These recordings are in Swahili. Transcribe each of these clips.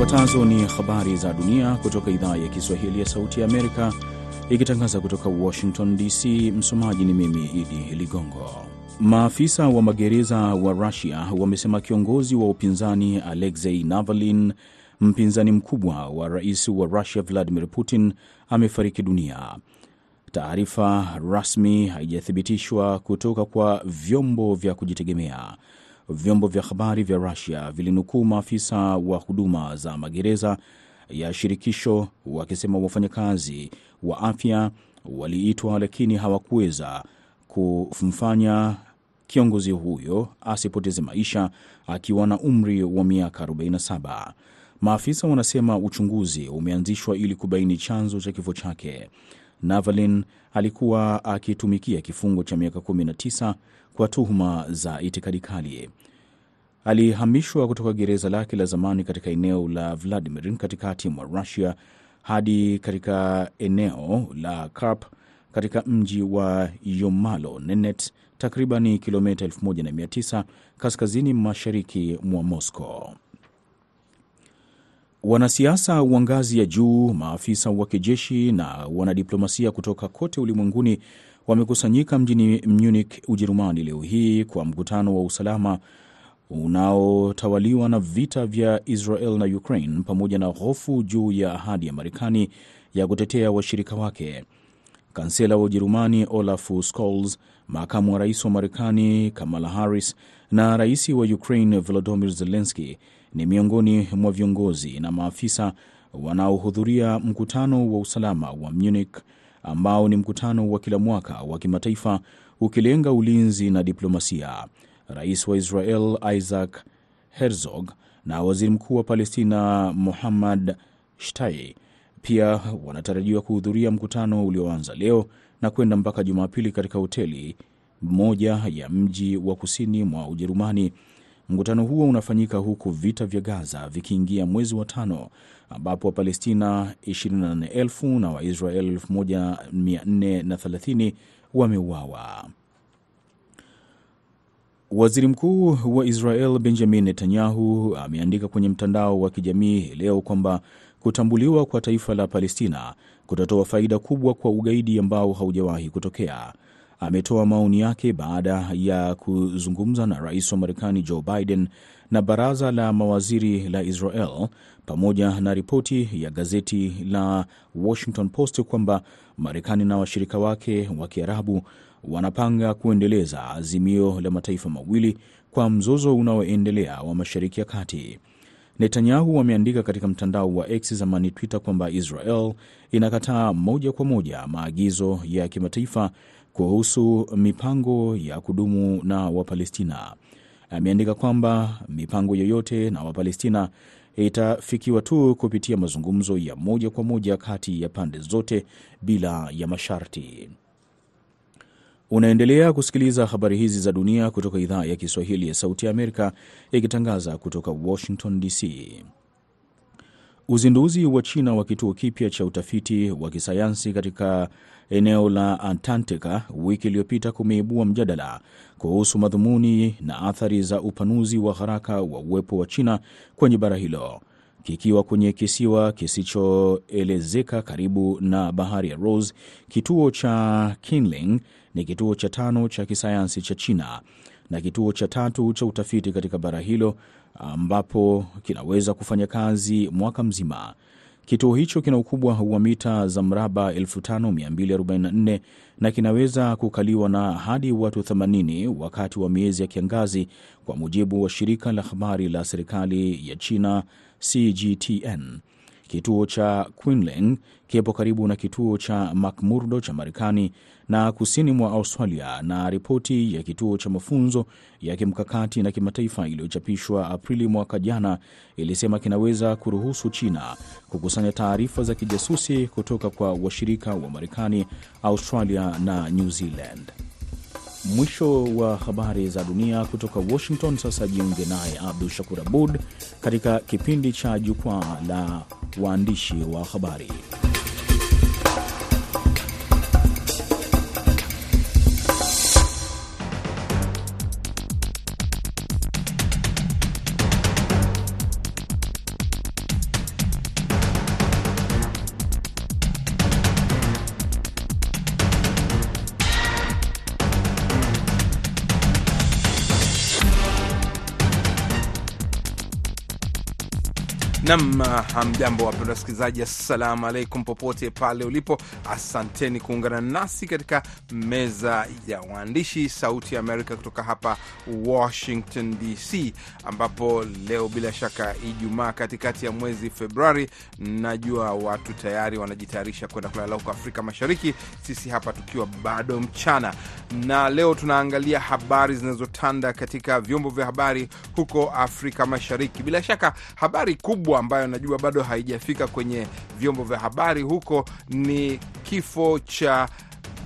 Zifuatazo ni habari za dunia kutoka idhaa ya Kiswahili ya Sauti ya Amerika, ikitangaza kutoka Washington DC. Msomaji ni mimi Idi Ligongo. Maafisa wa magereza wa Rusia wamesema kiongozi wa upinzani Alexei Navalny, mpinzani mkubwa wa rais wa Rusia Vladimir Putin, amefariki dunia. Taarifa rasmi haijathibitishwa kutoka kwa vyombo vya kujitegemea. Vyombo vya habari vya Rusia vilinukuu maafisa wa huduma za magereza ya shirikisho wakisema wafanyakazi wa afya waliitwa, lakini hawakuweza kumfanya kiongozi huyo asipoteze maisha akiwa na umri wa miaka 47. Maafisa wanasema uchunguzi umeanzishwa ili kubaini chanzo cha kifo chake. Navalny alikuwa akitumikia kifungo cha miaka 19 kwa tuhuma za itikadi kali. Alihamishwa kutoka gereza lake la zamani katika eneo la Vladimir katikati mwa Russia hadi katika eneo la Karp katika mji wa Yomalo Nenet, takriban kilomita 1900 kaskazini mashariki mwa Moscow. Wanasiasa wa ngazi ya juu, maafisa wa kijeshi na wanadiplomasia kutoka kote ulimwenguni wamekusanyika mjini Munich, Ujerumani leo hii kwa mkutano wa usalama unaotawaliwa na vita vya Israel na Ukraine pamoja na hofu juu ya ahadi ya Marekani ya kutetea washirika wake. Kansela wa Ujerumani Olaf Scholz, makamu wa rais wa Marekani Kamala Harris na rais wa Ukraine Volodymyr Zelensky ni miongoni mwa viongozi na maafisa wanaohudhuria mkutano wa usalama wa Munich ambao ni mkutano wa kila mwaka wa kimataifa ukilenga ulinzi na diplomasia. Rais wa Israel Isaac Herzog na waziri mkuu wa Palestina Muhammad Shtaye pia wanatarajiwa kuhudhuria mkutano ulioanza leo na kwenda mpaka Jumapili katika hoteli moja ya mji wa kusini mwa Ujerumani. Mkutano huo unafanyika huku vita vya Gaza vikiingia mwezi wa tano, ambapo Wapalestina 24,000 na Waisrael 1430 wameuawa. Waziri Mkuu wa Israel Benjamin Netanyahu ameandika kwenye mtandao wa kijamii leo kwamba kutambuliwa kwa taifa la Palestina kutatoa faida kubwa kwa ugaidi ambao haujawahi kutokea. Ametoa maoni yake baada ya kuzungumza na rais wa Marekani Joe Biden na baraza la mawaziri la Israel pamoja na ripoti ya gazeti la Washington Post kwamba Marekani na washirika wake wa Kiarabu wanapanga kuendeleza azimio la mataifa mawili kwa mzozo unaoendelea wa Mashariki ya Kati. Netanyahu ameandika katika mtandao wa X zamani Twitter kwamba Israel inakataa moja kwa moja maagizo ya kimataifa kuhusu mipango ya kudumu na Wapalestina. Ameandika kwamba mipango yoyote na Wapalestina itafikiwa tu kupitia mazungumzo ya moja kwa moja kati ya pande zote bila ya masharti. Unaendelea kusikiliza habari hizi za dunia kutoka idhaa ya Kiswahili ya Sauti ya Amerika ikitangaza kutoka Washington DC. Uzinduzi wa China wa kituo kipya cha utafiti wa kisayansi katika eneo la Antarctica wiki iliyopita kumeibua mjadala kuhusu madhumuni na athari za upanuzi wa haraka wa uwepo wa China kwenye bara hilo. Kikiwa kwenye kisiwa kisichoelezeka karibu na bahari ya Ross, kituo cha Kinling ni kituo cha tano cha kisayansi cha China na kituo cha tatu cha utafiti katika bara hilo ambapo kinaweza kufanya kazi mwaka mzima. Kituo hicho kina ukubwa wa mita za mraba 5244 na kinaweza kukaliwa na hadi watu 80 wakati wa miezi ya kiangazi, kwa mujibu wa shirika la habari la serikali ya China CGTN. Kituo cha Quinling kipo karibu na kituo cha McMurdo cha Marekani na kusini mwa Australia, na ripoti ya kituo cha mafunzo ya kimkakati na kimataifa iliyochapishwa Aprili mwaka jana ilisema kinaweza kuruhusu China kukusanya taarifa za kijasusi kutoka kwa washirika wa Marekani, Australia na New Zealand. Mwisho wa habari za dunia kutoka Washington. Sasa jiunge naye Abdu Shakur Abud katika kipindi cha Jukwaa la Waandishi wa Habari. Nam, hamjambo wapenda wasikilizaji, assalamu alaikum popote pale ulipo. Asanteni kuungana nasi katika meza ya waandishi Sauti ya Amerika kutoka hapa Washington DC, ambapo leo bila shaka Ijumaa katikati ya mwezi Februari, najua watu tayari wanajitayarisha kwenda kulala huko Afrika Mashariki, sisi hapa tukiwa bado mchana, na leo tunaangalia habari zinazotanda katika vyombo vya habari huko Afrika Mashariki. Bila shaka habari kubwa ambayo najua bado haijafika kwenye vyombo vya habari huko ni kifo cha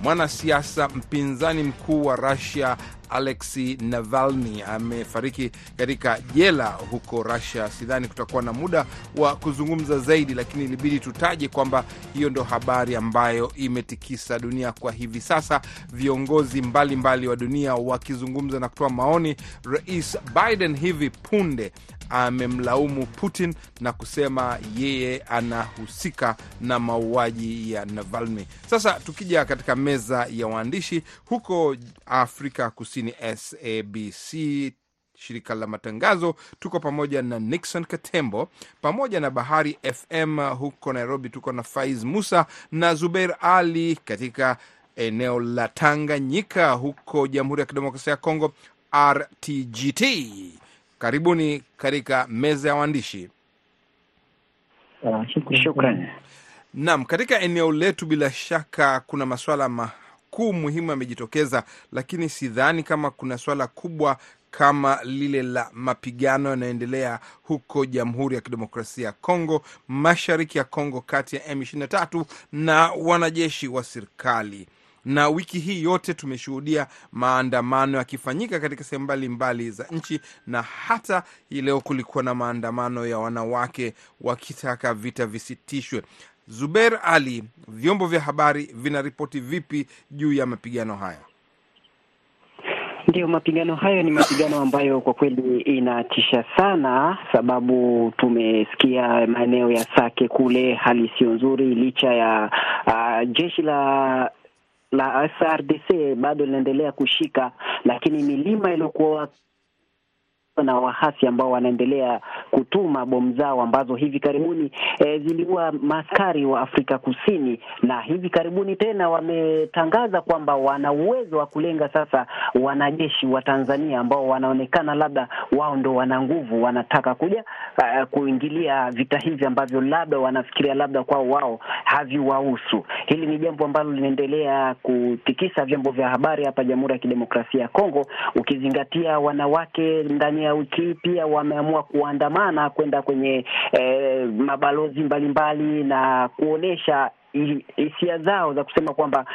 mwanasiasa mpinzani mkuu wa Russia Alexei Navalny amefariki katika jela huko Russia. Sidhani kutakuwa na muda wa kuzungumza zaidi, lakini ilibidi tutaje kwamba hiyo ndo habari ambayo imetikisa dunia kwa hivi sasa, viongozi mbalimbali mbali wa dunia wakizungumza na kutoa maoni. Rais Biden hivi punde amemlaumu Putin na kusema yeye anahusika na mauaji ya Navalny. Sasa tukija katika meza ya waandishi huko Afrika Kusini, SABC shirika la matangazo, tuko pamoja na Nixon Katembo pamoja na Bahari FM huko Nairobi, tuko na Faiz Musa na Zubeir Ali katika eneo la Tanganyika huko Jamhuri ya Kidemokrasia ya Kongo, RTGT. Karibuni katika meza ya waandishi. nam shukrani. Naam, katika eneo letu bila shaka kuna masuala makuu muhimu yamejitokeza, lakini sidhani kama kuna swala kubwa kama lile la mapigano yanayoendelea huko Jamhuri ya Kidemokrasia ya Kongo, mashariki ya Kongo, kati ya M23 na wanajeshi wa serikali na wiki hii yote tumeshuhudia maandamano yakifanyika katika sehemu mbalimbali za nchi, na hata hii leo kulikuwa na maandamano ya wanawake wakitaka vita visitishwe. Zuber Ali, vyombo vya habari vinaripoti vipi juu ya mapigano haya? Ndiyo, mapigano hayo ni mapigano ambayo kwa kweli inatisha sana, sababu tumesikia maeneo ya Sake kule hali sio nzuri, licha ya uh, jeshi la la FARDC bado linaendelea kushika, lakini milima iliyokuwa na wahasi ambao wanaendelea kutuma bomu zao ambazo hivi karibuni e, ziliua maskari wa Afrika Kusini, na hivi karibuni tena wametangaza kwamba wana uwezo wa kulenga sasa wanajeshi wa Tanzania ambao wanaonekana labda wao ndo wana nguvu, wanataka kuja uh, kuingilia vita hivi ambavyo labda wanafikiria labda kwao wao haviwahusu. Hili ni jambo ambalo linaendelea kutikisa vyombo vya habari hapa Jamhuri ya Kidemokrasia ya Kongo, ukizingatia wanawake ndani ya wiki hii pia wameamua kuandamana kwenda kwenye eh, mabalozi mbalimbali mbali, na kuonyesha hisia zao za kusema kwamba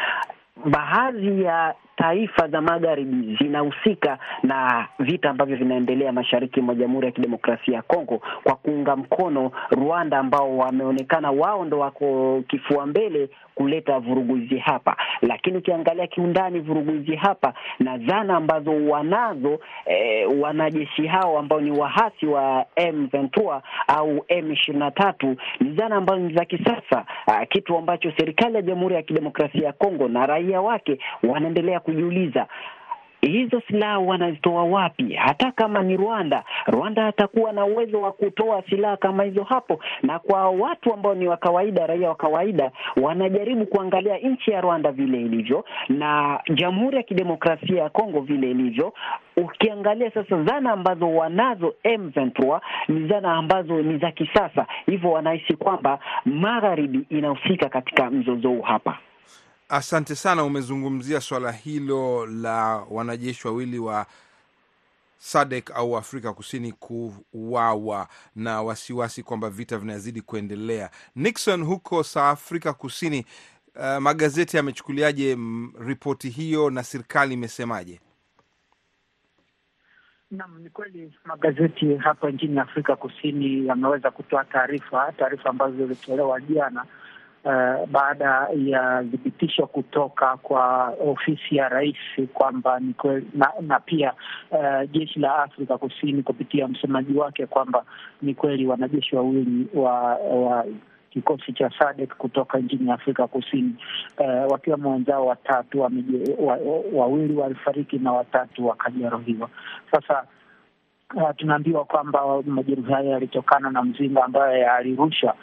baadhi ya taifa za magharibi zinahusika na vita ambavyo vinaendelea mashariki mwa Jamhuri ya Kidemokrasia ya Kongo kwa kuunga mkono Rwanda ambao wameonekana wao ndo wako kifua mbele kuleta vurugu hizi hapa. Lakini ukiangalia kiundani vurugu hizi hapa na zana ambazo wanazo eh, wanajeshi hao ambao ni wahasi wa M23 au M23 ni zana ambazo ni za kisasa, kitu ambacho serikali ya Jamhuri ya Kidemokrasia ya Kongo na raia wake wanaendelea kujiuliza hizo silaha wanazitoa wapi? Hata kama ni Rwanda, Rwanda atakuwa na uwezo wa kutoa silaha kama hizo hapo. Na kwa watu ambao ni wa kawaida, raia wa kawaida, wanajaribu kuangalia nchi ya Rwanda vile ilivyo na Jamhuri ya Kidemokrasia ya Kongo vile ilivyo. Ukiangalia sasa zana ambazo wanazo M23 ni zana ambazo ni za kisasa, hivyo wanahisi kwamba magharibi inahusika katika mzozo huu hapa. Asante sana. Umezungumzia swala hilo la wanajeshi wawili wa SADC au Afrika Kusini kuuawa na wasiwasi kwamba vita vinazidi kuendelea. Nixon, huko South Afrika Kusini, uh, magazeti yamechukuliaje ripoti hiyo na serikali imesemaje? Naam, ni kweli magazeti hapa nchini Afrika Kusini yameweza kutoa taarifa taarifa ambazo zilitolewa jana Uh, baada ya thibitisho kutoka kwa ofisi ya rais kwamba na, na pia uh, jeshi la Afrika Kusini kupitia msemaji wake kwamba ni kweli wanajeshi wawili wa, wa kikosi cha SADC kutoka nchini Afrika Kusini uh, wakiwemo wenzao watatu wawili wa, walifariki na watatu wakajeruhiwa. Sasa uh, tunaambiwa kwamba majeruhi hayo yalitokana na mzinga ambayo alirusha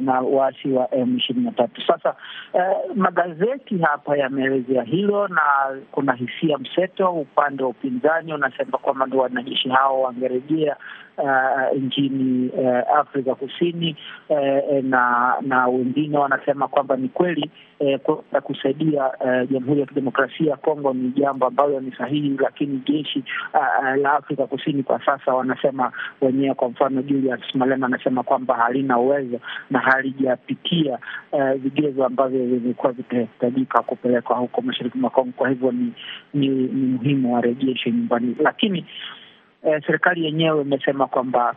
na waasi wa M ishirini na tatu. Sasa eh, magazeti hapa yameelezea hilo na kuna hisia mseto. Upande wa upinzani unasema kwamba ndo wanajeshi hao wangerejea uh, nchini uh, Afrika Kusini uh, na na wengine wanasema kwamba ni kweli uh, kusaidia uh, Jamhuri ya Kidemokrasia ya Kongo ni jambo ambalo ni sahihi, lakini jeshi uh, la Afrika Kusini kwa sasa wanasema wenyewe, kwa mfano Julius Malema anasema kwamba halina uwezo na halijapitia uh, vigezo ambavyo vimekuwa vitahitajika kupelekwa huko mashariki mwa Kongo. Kwa hivyo ni, ni, ni muhimu warejeshe nyumbani, lakini uh, serikali yenyewe imesema kwamba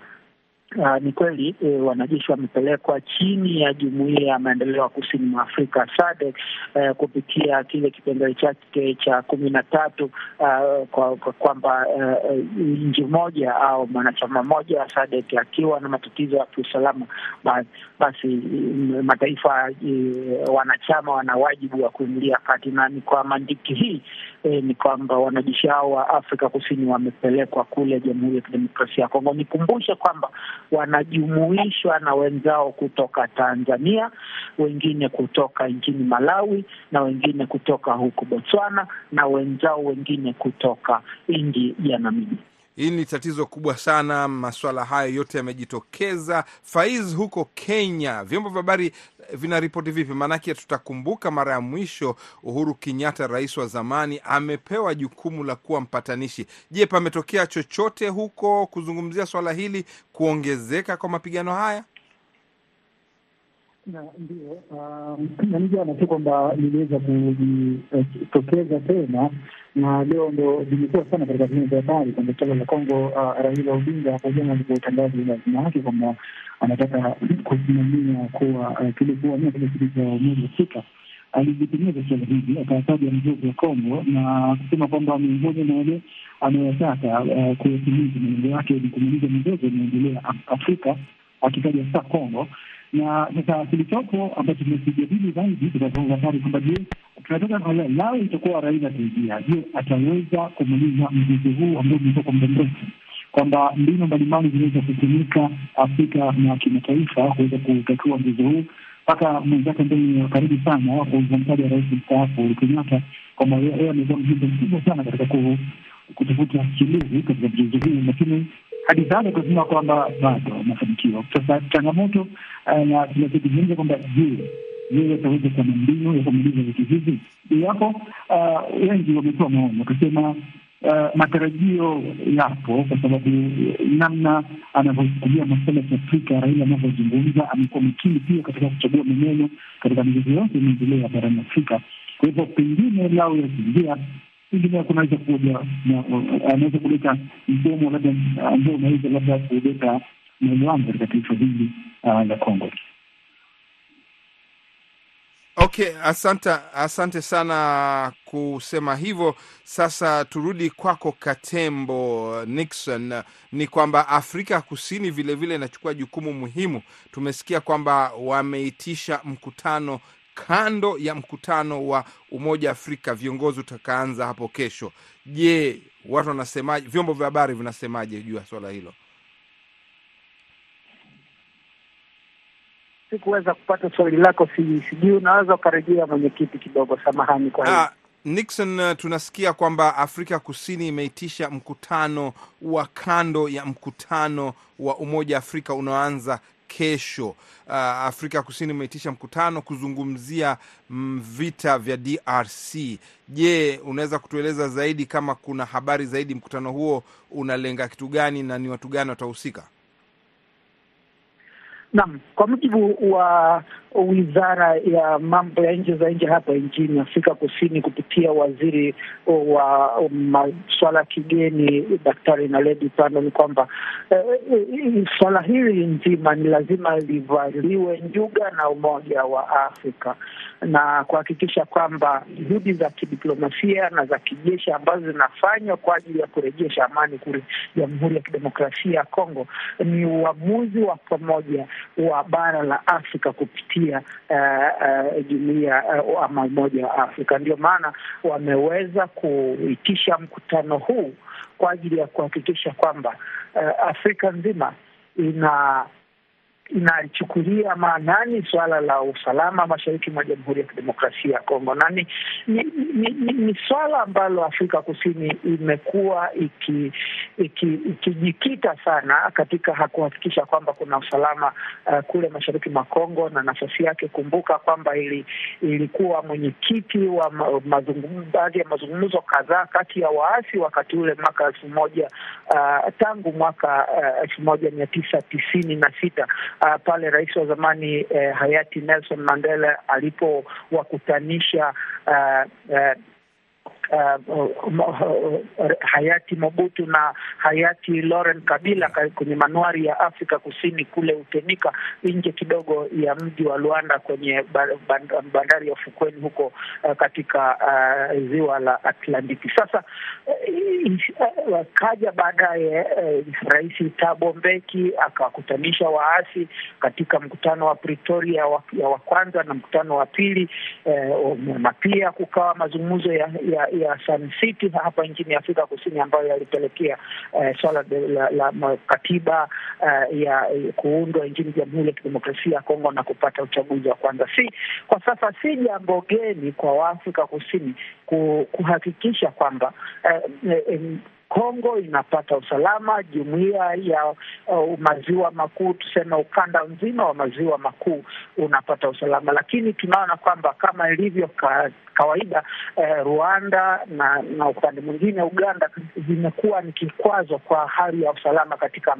Uh, ni kweli eh, wanajeshi wamepelekwa chini ya jumuiya ya maendeleo ya kusini mwa Afrika SADC eh, kupitia kile kipengele chake cha kumi na tatu uh, kwamba kwa uh, nchi moja au mwanachama mmoja wa SADC akiwa na matatizo ya kiusalama, basi mataifa uh, wanachama wana wajibu wa kuingilia kati, na ni kwa mantiki hii eh, ni kwamba wanajeshi hao wa Afrika Kusini wamepelekwa kule Jamhuri ya Kidemokrasia ya Kongo. Nikumbushe kwamba wanajumuishwa na wenzao kutoka Tanzania, wengine kutoka nchini Malawi, na wengine kutoka huku Botswana, na wenzao wengine kutoka nchi ya Namibia. Hii ni tatizo kubwa sana. maswala hayo yote yamejitokeza. Faiz, huko Kenya, vyombo vya habari vinaripoti vipi? Maanake tutakumbuka mara ya mwisho Uhuru Kenyatta, rais wa zamani, amepewa jukumu la kuwa mpatanishi. Je, pametokea chochote huko kuzungumzia swala hili, kuongezeka kwa mapigano haya? Ndio namjua jana tu kwamba liliweza kujitokeza tena, na leo ndo limekuwa sana katika vyombo vya habari kwamba suala la Kongo, Raila Odinga hapo jana alipotangaza lazima yake kwamba anataka kusimamia kuwa kilikuwania kile kiti cha Umoja wa Afrika alijitimiza suala hili, akataja mzozo wa Kongo na kusema kwamba miongoni mwa yale anayotaka kuyatimiza. Malengo yake ni kumaliza mizozo inaendelea Afrika, akitaja saa Kongo na sasa kilichopo ambacho tumekijadili zaidi habari kwamba je, tunataka lao itakuwa Raila ataingia, je, ataweza kumaliza mzozo huu ambao umekuwa kwa muda mrefu, kwamba mbinu mbalimbali zinaweza kutumika Afrika na kimataifa kuweza kutatua mzozo huu. Mpaka mwenzake ambaye karibu sana uzamtaja rais mstaafu Uhuru Kenyatta kwamba yeye amekuwa mjumbe mkubwa sana katika kutafuta suluhu katika mzozo huu, lakini hadi sasa kusema kwamba bado mafanikio. Sasa changamoto na tunachokizungumza kwamba je, yeye ataweza kuwa na mbinu ya kumaliza vitu hivi? Iwapo wengi wametoa maoni wakasema matarajio yapo, kwa sababu namna anavyochukulia masuala ya Afrika, Raila anavyozungumza, amekuwa makini pia katika kuchagua maneno katika mizozo yote imeendelea barani Afrika. Kwa hivyo pengine lao yakiingia pengine kunaweza kuja anaweza kuleta mdomo labda ambao unaweza labda kuleta maelewano katika taifa hili la Kongo. Okay, asante, asante sana kusema hivyo. Sasa turudi kwako Katembo Nixon, ni kwamba Afrika Kusini vilevile inachukua vile jukumu muhimu. Tumesikia kwamba wameitisha mkutano kando ya mkutano wa Umoja wa Afrika viongozi utakaanza hapo kesho. Je, watu wanasemaje? Vyombo vya habari vinasemaje juu ya swala hilo? Sikuweza kupata swali lako, sijui unaweza ukarejea mwenyekiti kidogo, samahani kwa hiyo. Nixon, tunasikia kwamba Afrika Kusini imeitisha mkutano wa kando ya mkutano wa Umoja wa Afrika unaoanza kesho. Uh, Afrika Kusini imeitisha mkutano kuzungumzia vita vya DRC. Je, unaweza kutueleza zaidi kama kuna habari zaidi, mkutano huo unalenga kitu gani na ni watu gani watahusika? Naam, kwa mujibu wa wizara ya mambo ya nje za nje hapa nchini Afrika Kusini kupitia waziri wa masuala ya kigeni Daktari Naledi Pandor ni kwamba eh, swala hili nzima ni lazima livaliwe njuga na Umoja wa Afrika na kuhakikisha kwamba juhudi za kidiplomasia na za kijeshi ambazo zinafanywa kwa ajili ya kurejesha amani kule Jamhuri ya Kidemokrasia ya Kongo ni uamuzi wa pamoja wa bara la Afrika kupitia uh, uh, jumuiya uh, ama Umoja wa Afrika. Ndio maana wameweza kuitisha mkutano huu kwa ajili ya kuhakikisha kwamba uh, Afrika nzima ina inalichukulia maanani suala la usalama mashariki mwa Jamhuri ya Kidemokrasia ya Kongo, na ni, ni, ni, ni, ni swala ambalo Afrika Kusini imekuwa ikijikita iki, iki sana katika kuhakikisha kwamba kuna usalama uh, kule mashariki mwa Kongo na nafasi yake. Kumbuka kwamba ili, ilikuwa mwenyekiti wa baadhi ya mazungumzo kadhaa kati ya waasi wakati ule mwaka elfu moja uh, tangu mwaka elfu uh, moja mia tisa tisini na sita Uh, pale rais wa zamani eh, hayati Nelson Mandela alipowakutanisha uh, uh, Uh, uh, hayati Mobutu na hayati Laurent Kabila kwenye manuari ya Afrika Kusini kule Utenika, nje kidogo ya mji wa Luanda kwenye bandari ya ufukweni huko uh, katika uh, ziwa la Atlantiki. Sasa uh, kaja baadaye uh, Rais Thabo Mbeki akawakutanisha waasi katika mkutano wa Pretoria wa, ya wa kwanza na mkutano wa pili uh, na pia kukawa mazungumzo ya, ya ya Sun City hapa nchini Afrika Kusini ambayo yalipelekea eh, swala la, la, la katiba eh, ya kuundwa nchini Jamhuri ya Kidemokrasia ya Kongo na kupata uchaguzi wa kwanza. Si kwa sasa si jambo geni kwa Waafrika Kusini kuhakikisha kwamba eh, eh, Kongo inapata usalama, jumuiya ya uh, maziwa makuu, tuseme ukanda mzima wa maziwa makuu unapata usalama, lakini tunaona kwamba kama ilivyo kawaida eh, Rwanda na na upande mwingine Uganda zimekuwa ni kikwazo kwa hali ya usalama katika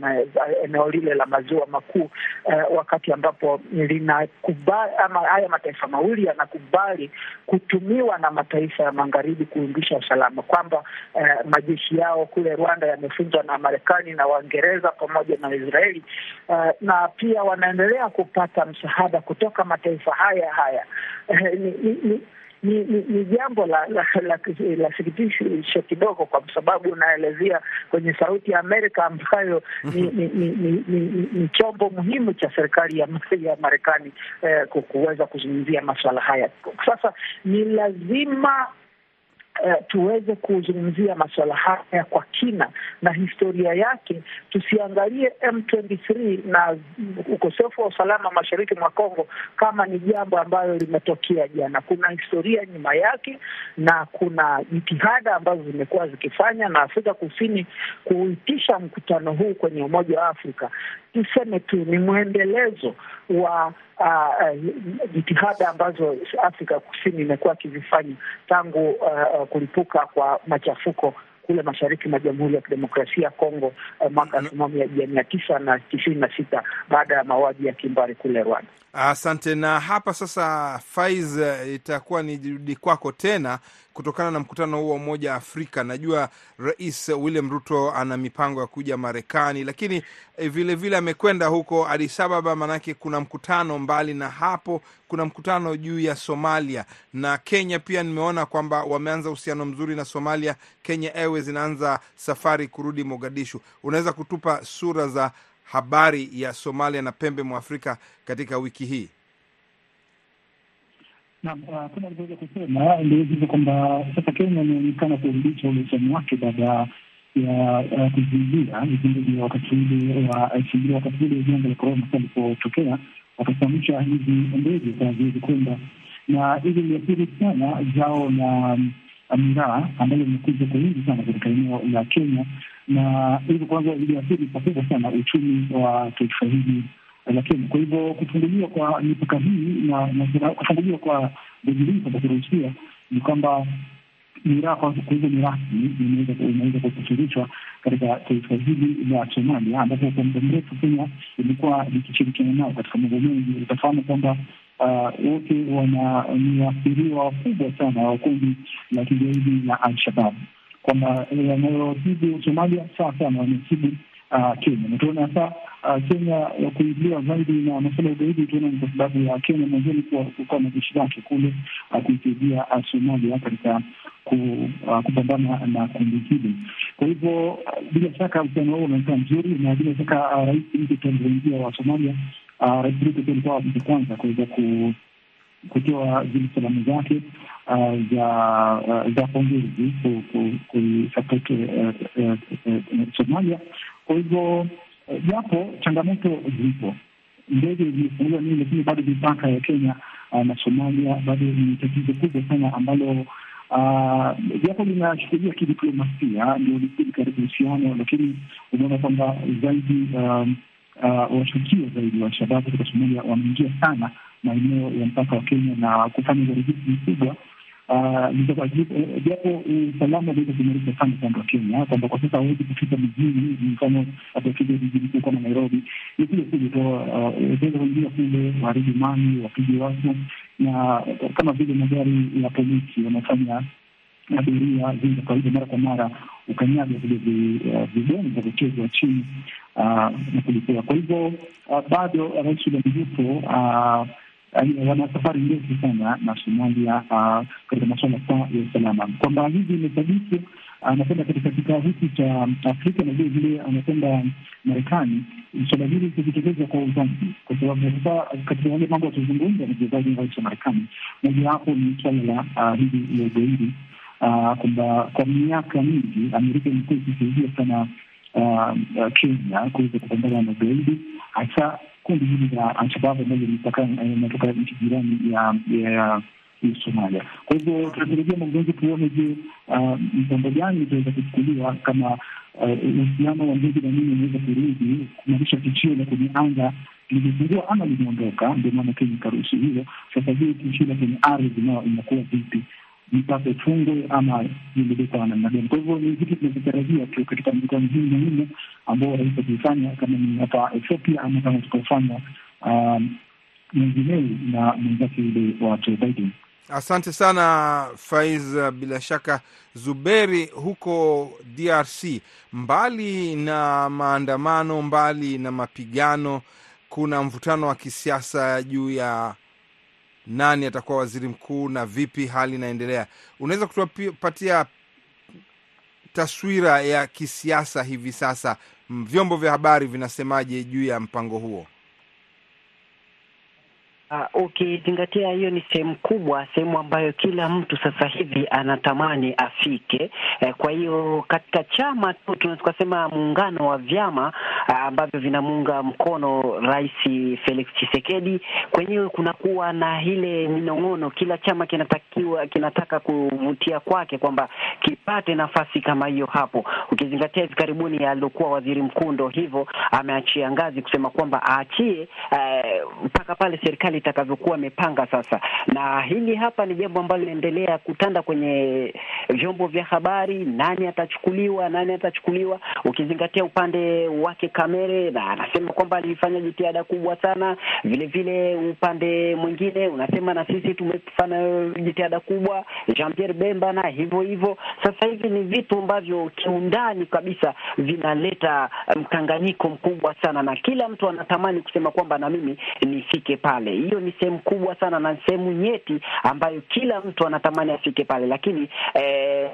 eneo lile la maziwa makuu eh, wakati ambapo linakubali ama haya mataifa mawili yanakubali kutumiwa na mataifa ya magharibi kuimbisha usalama, kwamba eh, majeshi yao kule Rwanda yamefunzwa na Marekani na Waingereza pamoja na Israeli eh, na pia wanaendelea kupata msaada kutoka mataifa haya haya. Uh, ni, ni, ni, ni, ni jambo la la, la, la sikitisho kidogo, kwa sababu unaelezea kwenye Sauti ya Amerika ambayo ni, ni, ni, ni, ni, ni chombo muhimu cha serikali ya, ya Marekani eh, kuweza kuzungumzia maswala haya. Sasa ni lazima Uh, tuweze kuzungumzia masuala haya kwa kina na historia yake. Tusiangalie M23 na ukosefu wa usalama mashariki mwa Kongo kama ni jambo ambalo limetokea jana. Kuna historia nyuma yake na kuna jitihada ambazo zimekuwa zikifanya na Afrika Kusini kuitisha mkutano huu kwenye Umoja wa Afrika, tuseme tu ni mwendelezo wa jitihada uh, ambazo Afrika Kusini imekuwa akizifanya tangu uh, uh, kulipuka kwa machafuko kule mashariki mwa Jamhuri ya Kidemokrasia ya Kongo uh, mwaka elfu moja mia tisa na tisini na sita baada ya mauaji ya kimbari kule Rwanda. Asante. Na hapa sasa, Faiz, itakuwa ni jirudi kwako tena kutokana na mkutano huo wa Umoja wa Afrika. Najua Rais William Ruto ana mipango ya kuja Marekani, lakini vilevile amekwenda huko Addis Ababa, maanake kuna mkutano. Mbali na hapo, kuna mkutano juu ya Somalia na Kenya pia. Nimeona kwamba wameanza uhusiano mzuri na Somalia. Kenya Airways inaanza safari kurudi Mogadishu. Unaweza kutupa sura za habari ya Somalia na pembe mwa Afrika katika wiki hii? Naam, kama alivyoweza kusema ndio kwamba sasa Kenya imeonekana kurudisha uhusiano wake baada ya kuzuilia vipindi wakati ule wa shingilia wakati ule janga la korona alipotokea, wakasimamisha hizi ndege za ziwezi kwenda, na hili liathiri sana zao la miraa ambayo imekuja kwa wingi sana katika eneo la Kenya, na hivyo kwanza iliathiri pakubwa sana uchumi wa taifa hili la Kenya. Kwa hivyo kufunguliwa kwa mipaka hii na kufunguliwa kwa ndege hii sasa kuruhusiwa ni kwamba miraa kwa hivyo ni rasmi inaweza kusafirishwa katika taifa hili la Somalia, ambapo kwa muda mrefu Kenya imekuwa ikishirikiana nao katika mambo mengi. Utafahamu kwamba wote ni waathiriwa wakubwa sana wa kundi la kigaidi la Al-Shabab, kwamba yanayosibu Somalia sawa sana wanasibu Kenya na tuona hasa Kenya kuingilia zaidi na masuala ya ugaidi, Tuona ni kwa sababu ya Kenya mwanzoni kuwa na jeshi lake kule kuisaidia Somalia katika kupambana na kundi hili. Kwa hivyo bila shaka uhusiano huo unaonekana mzuri, na bila shaka rais mpya tanzania wa Somalia Rais Ruto pia mtu kwanza kuweza kutoa zile salamu zake za za pongezi kuisapoti Somalia. Kwa hivyo japo changamoto zipo, ndege zimefungua nini, lakini bado mipaka ya Kenya na Somalia bado ni tatizo kubwa sana ambalo japo linachukulia kidiplomasia ndio likuli karibu uhusiano, lakini unaona kwamba zaidi washukiwa zaidi wa Shababu katika Somalia wameingia sana maeneo ya mpaka wa Kenya na kufanya uharibifu mkubwa. Japo usalama unaweza kuimarisha sana upande wa Kenya, kwamba kwa sasa hawezi kufika mijini, mfano atafika jiji kuu kama Nairobi, ni kule kule tu wataweza kuingia kule, waharibu mali, wapige watu, na kama vile magari ya polisi wanafanya abiria za kawaida mara kwa mara ukanyaga vile vidongo vichezwa chini na kulipua. Kwa hivyo bado Rais William Ruto wana safari ndefu sana na Somalia katika masuala ya usalama, kwamba hivi imesadiki anakwenda katika kikao hiki cha Afrika na vile vile anakwenda Marekani. Suala hili ikijitokeza kwa uzazi, kwa sababu sasa katika yale mambo yatazungumza na mchezaji rais wa Marekani, mojawapo ni swala la hili la ugaidi, kwamba kwa miaka mingi Amerika imekuwa ikisaidia sana Kenya kuweza kupambana na ugaidi hasa kundi hili la Alshababu ambalo linatoka nchi jirani ya Somalia. Kwa hivyo tunatarajia mambozi, tuone, je, mpango gani itaweza kuchukuliwa kama uhusiano wa ndege na nini unaweza kurudi kumaanisha tishio la kwenye anga lilipungua ama limeondoka. Ndio maana Kenya ikaruhusu hilo. Sasa hiyo tishio la kwenye ardhi nao inakuwa vipi? Mipaka fungwe ama iendelee kwa namna gani? Kwa hivyo ni vitu tunavyotarajia tu katika mkutano hii muhimu ambao rais ataifanya, kama ni hapa Ethiopia ama kama tukafanya mwezi Mei na mwenzake yule wa Joe Biden. Asante sana Faiz. Bila shaka Zuberi, huko DRC, mbali na maandamano, mbali na mapigano, kuna mvutano wa kisiasa juu ya nani atakuwa waziri mkuu na vipi hali inaendelea. Unaweza kutupatia taswira ya kisiasa hivi sasa? Vyombo vya habari vinasemaje juu ya mpango huo? Ukizingatia uh, hiyo ni sehemu kubwa, sehemu ambayo kila mtu sasa hivi anatamani afike. Eh, kwa hiyo katika chama tu tunaweza tukasema muungano wa vyama uh, ambavyo vinamuunga mkono Rais Felix Tshisekedi, kwenyewe kunakuwa na ile minong'ono, kila chama kinatakiwa kinataka kuvutia kwake kwamba kipate nafasi kama hiyo hapo. Ukizingatia hivi karibuni aliokuwa waziri mkuu ndo hivyo ameachia ngazi kusema kwamba aachie mpaka uh, pale serikali itakavyokuwa amepanga sasa. Na hili hapa ni jambo ambalo linaendelea kutanda kwenye vyombo vya habari, nani atachukuliwa, nani atachukuliwa. Ukizingatia upande wake Kamere, na anasema kwamba alifanya jitihada kubwa sana. Vile vile upande mwingine unasema na sisi tumefanya jitihada kubwa. Jean Pierre Bemba na hivyo hivyo. Sasa hivi ni vitu ambavyo kiundani kabisa vinaleta mkanganyiko mkubwa sana, na kila mtu anatamani kusema kwamba na mimi nifike pale. Hiyo ni sehemu kubwa sana na sehemu nyeti ambayo kila mtu anatamani afike pale, lakini eh,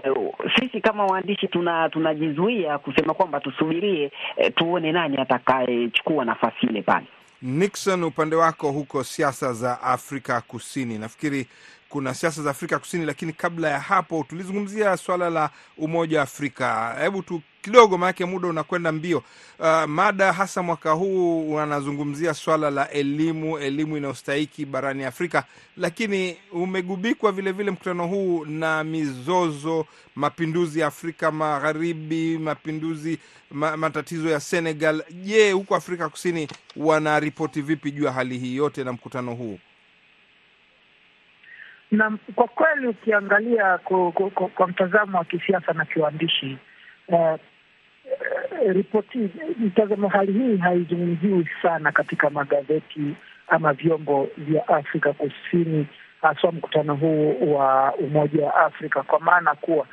sisi kama waandishi tuna tunajizuia kusema kwamba tusubirie eh, tuone nani atakayechukua nafasi ile pale. Nixon, upande wako huko siasa za Afrika Kusini, nafikiri kuna siasa za Afrika Kusini, lakini kabla ya hapo tulizungumzia swala la Umoja wa Afrika. Hebu tu kidogo, maanake muda unakwenda mbio. Uh, mada hasa mwaka huu wanazungumzia swala la elimu, elimu inayostahiki barani Afrika, lakini umegubikwa vilevile mkutano huu na mizozo, mapinduzi ya Afrika Magharibi, mapinduzi ma, matatizo ya Senegal. Je, huko Afrika Kusini wanaripoti vipi juu ya hali hii yote na mkutano huu? Na kwa kweli ukiangalia kwa, kwa, mtazamo wa kisiasa na kiuandishi uh, ripoti mtazamo, hali hii haizungumziwi sana katika magazeti ama vyombo vya Afrika Kusini, haswa mkutano huu wa Umoja wa Afrika, kwa maana kuwa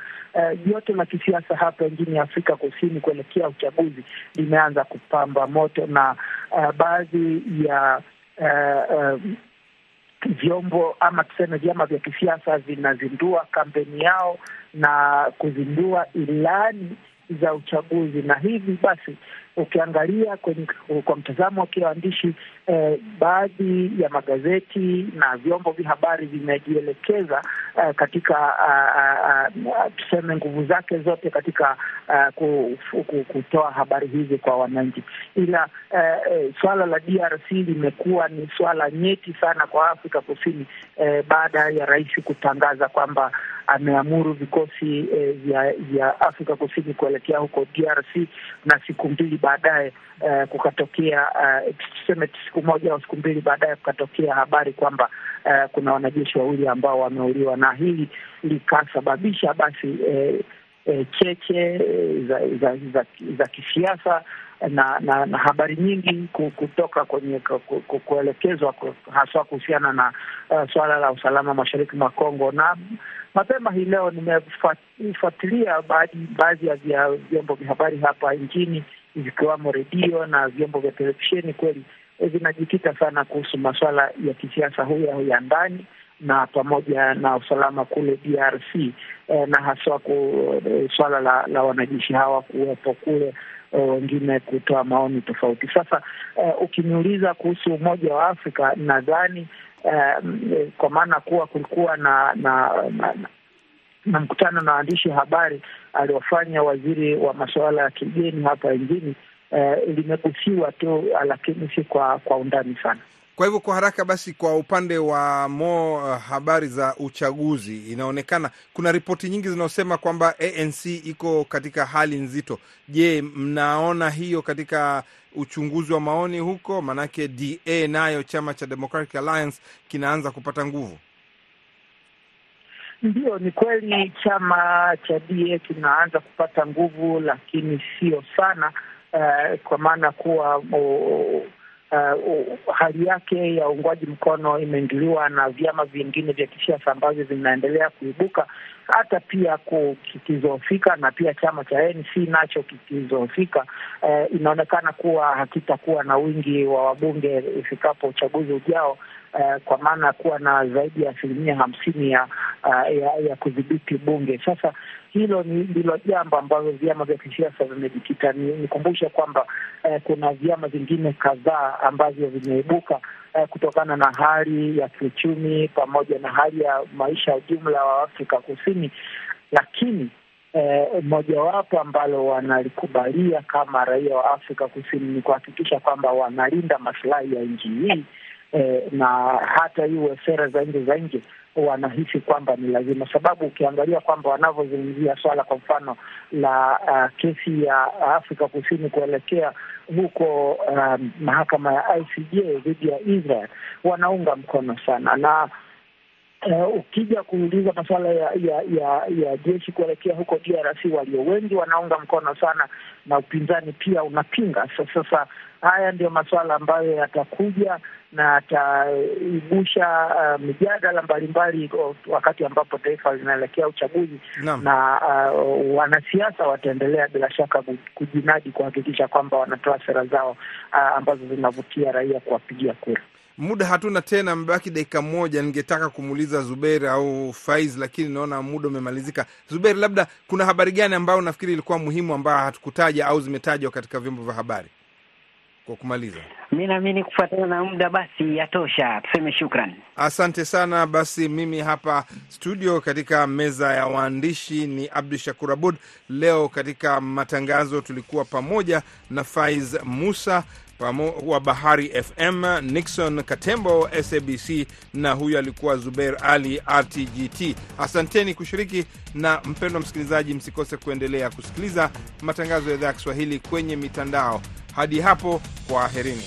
joto uh, la kisiasa hapa nchini Afrika Kusini kuelekea uchaguzi limeanza kupamba moto na uh, baadhi ya uh, uh, vyombo ama tuseme vyama vya kisiasa vinazindua kampeni yao na kuzindua ilani za uchaguzi, na hivi basi ukiangalia kwenye, kwa mtazamo wa kiwaandishi eh, baadhi ya magazeti na vyombo vya habari vimejielekeza eh, katika uh, uh, tuseme nguvu zake zote katika uh, kutoa habari hizi kwa wananchi, ila eh, swala la DRC limekuwa ni swala nyeti sana kwa Afrika Kusini eh, baada ya rais kutangaza kwamba ameamuru vikosi eh, vya, vya Afrika Kusini kuelekea huko DRC na siku mbili baadaye uh, kukatokea uh, tuseme siku moja au siku mbili baadaye kukatokea habari kwamba uh, kuna wanajeshi wawili ambao wameuliwa, na hili likasababisha basi uh, uh, cheche za, za, za, za kisiasa na, na na habari nyingi kutoka kwenye kuelekezwa haswa kuhusiana na uh, suala la usalama mashariki mwa Kongo. Na mapema hii leo nimefuatilia baadhi ya vyombo vya habari hapa nchini vikiwamo redio na vyombo vya televisheni. Kweli vinajikita sana kuhusu masuala ya kisiasa huya ya ndani na pamoja na usalama kule DRC eh, na haswa swala la, la wanajeshi hawa kuwepo kule wengine kutoa maoni tofauti. Sasa eh, ukiniuliza kuhusu Umoja wa Afrika nadhani eh, kwa maana kuwa kulikuwa na na, na, na mkutano na waandishi habari aliofanya waziri wa masuala ya kigeni hapa nchini eh, limegusiwa tu, lakini si kwa kwa undani sana. Kwa hivyo kwa haraka basi, kwa upande wa mo uh, habari za uchaguzi, inaonekana kuna ripoti nyingi zinaosema kwamba ANC iko katika hali nzito. Je, mnaona hiyo katika uchunguzi wa maoni huko? Maanake DA nayo chama cha Democratic Alliance kinaanza kupata nguvu. Ndiyo, ni kweli chama cha DA kinaanza kupata nguvu, lakini sio sana, uh, kwa maana kuwa uh, Uh, hali yake ya uungwaji mkono imeingiliwa na vyama vingine vya kisiasa ambavyo vinaendelea kuibuka, hata pia kikizofika na pia chama cha ANC nacho kikizofika. Uh, inaonekana kuwa hakitakuwa na wingi wa wabunge ifikapo uchaguzi ujao. Uh, kwa maana ya kuwa na zaidi ya asilimia hamsini ya, uh, ya ya kudhibiti bunge. Sasa hilo ndilo jambo ambalo vyama vya kisiasa vimejikita. Nikumbushe kwamba uh, kuna vyama vingine kadhaa ambavyo vimeibuka kutokana na hali ya kiuchumi pamoja na hali ya maisha ya ujumla wa Afrika Kusini, lakini mojawapo uh, ambalo wanalikubalia kama raia wa Afrika Kusini ni kuhakikisha kwamba wanalinda masilahi ya nchi hii. Eh, na hata iwe sera za nje za nje wanahisi kwamba ni lazima, sababu ukiangalia kwamba wanavyozungumzia swala kwa mfano la uh, kesi ya Afrika Kusini kuelekea huko um, mahakama ya ICJ dhidi ya Israel wanaunga mkono sana. Na Uh, ukija kuuliza masuala ya ya ya, ya jeshi kuelekea huko DRC, walio wengi wanaunga mkono sana na upinzani pia unapinga. Sasa haya ndio masuala ambayo yatakuja na yataibusha uh, mijadala mbalimbali wakati ambapo taifa linaelekea uchaguzi na, na uh, wanasiasa wataendelea bila shaka kujinadi kuhakikisha kwamba wanatoa sera zao uh, ambazo zinavutia raia kuwapigia kura. Muda hatuna tena, amebaki dakika moja. Ningetaka kumuuliza Zuberi au Faiz, lakini naona muda umemalizika. Zuberi, labda kuna habari gani ambayo nafikiri ilikuwa muhimu ambayo hatukutaja au zimetajwa katika vyombo vya habari kwa kumaliza? Mi naamini kufuatana na muda basi yatosha, tuseme shukran, asante sana. Basi mimi hapa studio katika meza ya waandishi ni Abdu Shakur Abud. Leo katika matangazo tulikuwa pamoja na Faiz Musa wa Bahari FM, Nixon Katembo SABC, na huyu alikuwa Zubeir Ali RTGT. Asanteni kushiriki, na mpendwa msikilizaji, msikose kuendelea kusikiliza matangazo ya idhaa ya Kiswahili kwenye mitandao. Hadi hapo, kwaherini.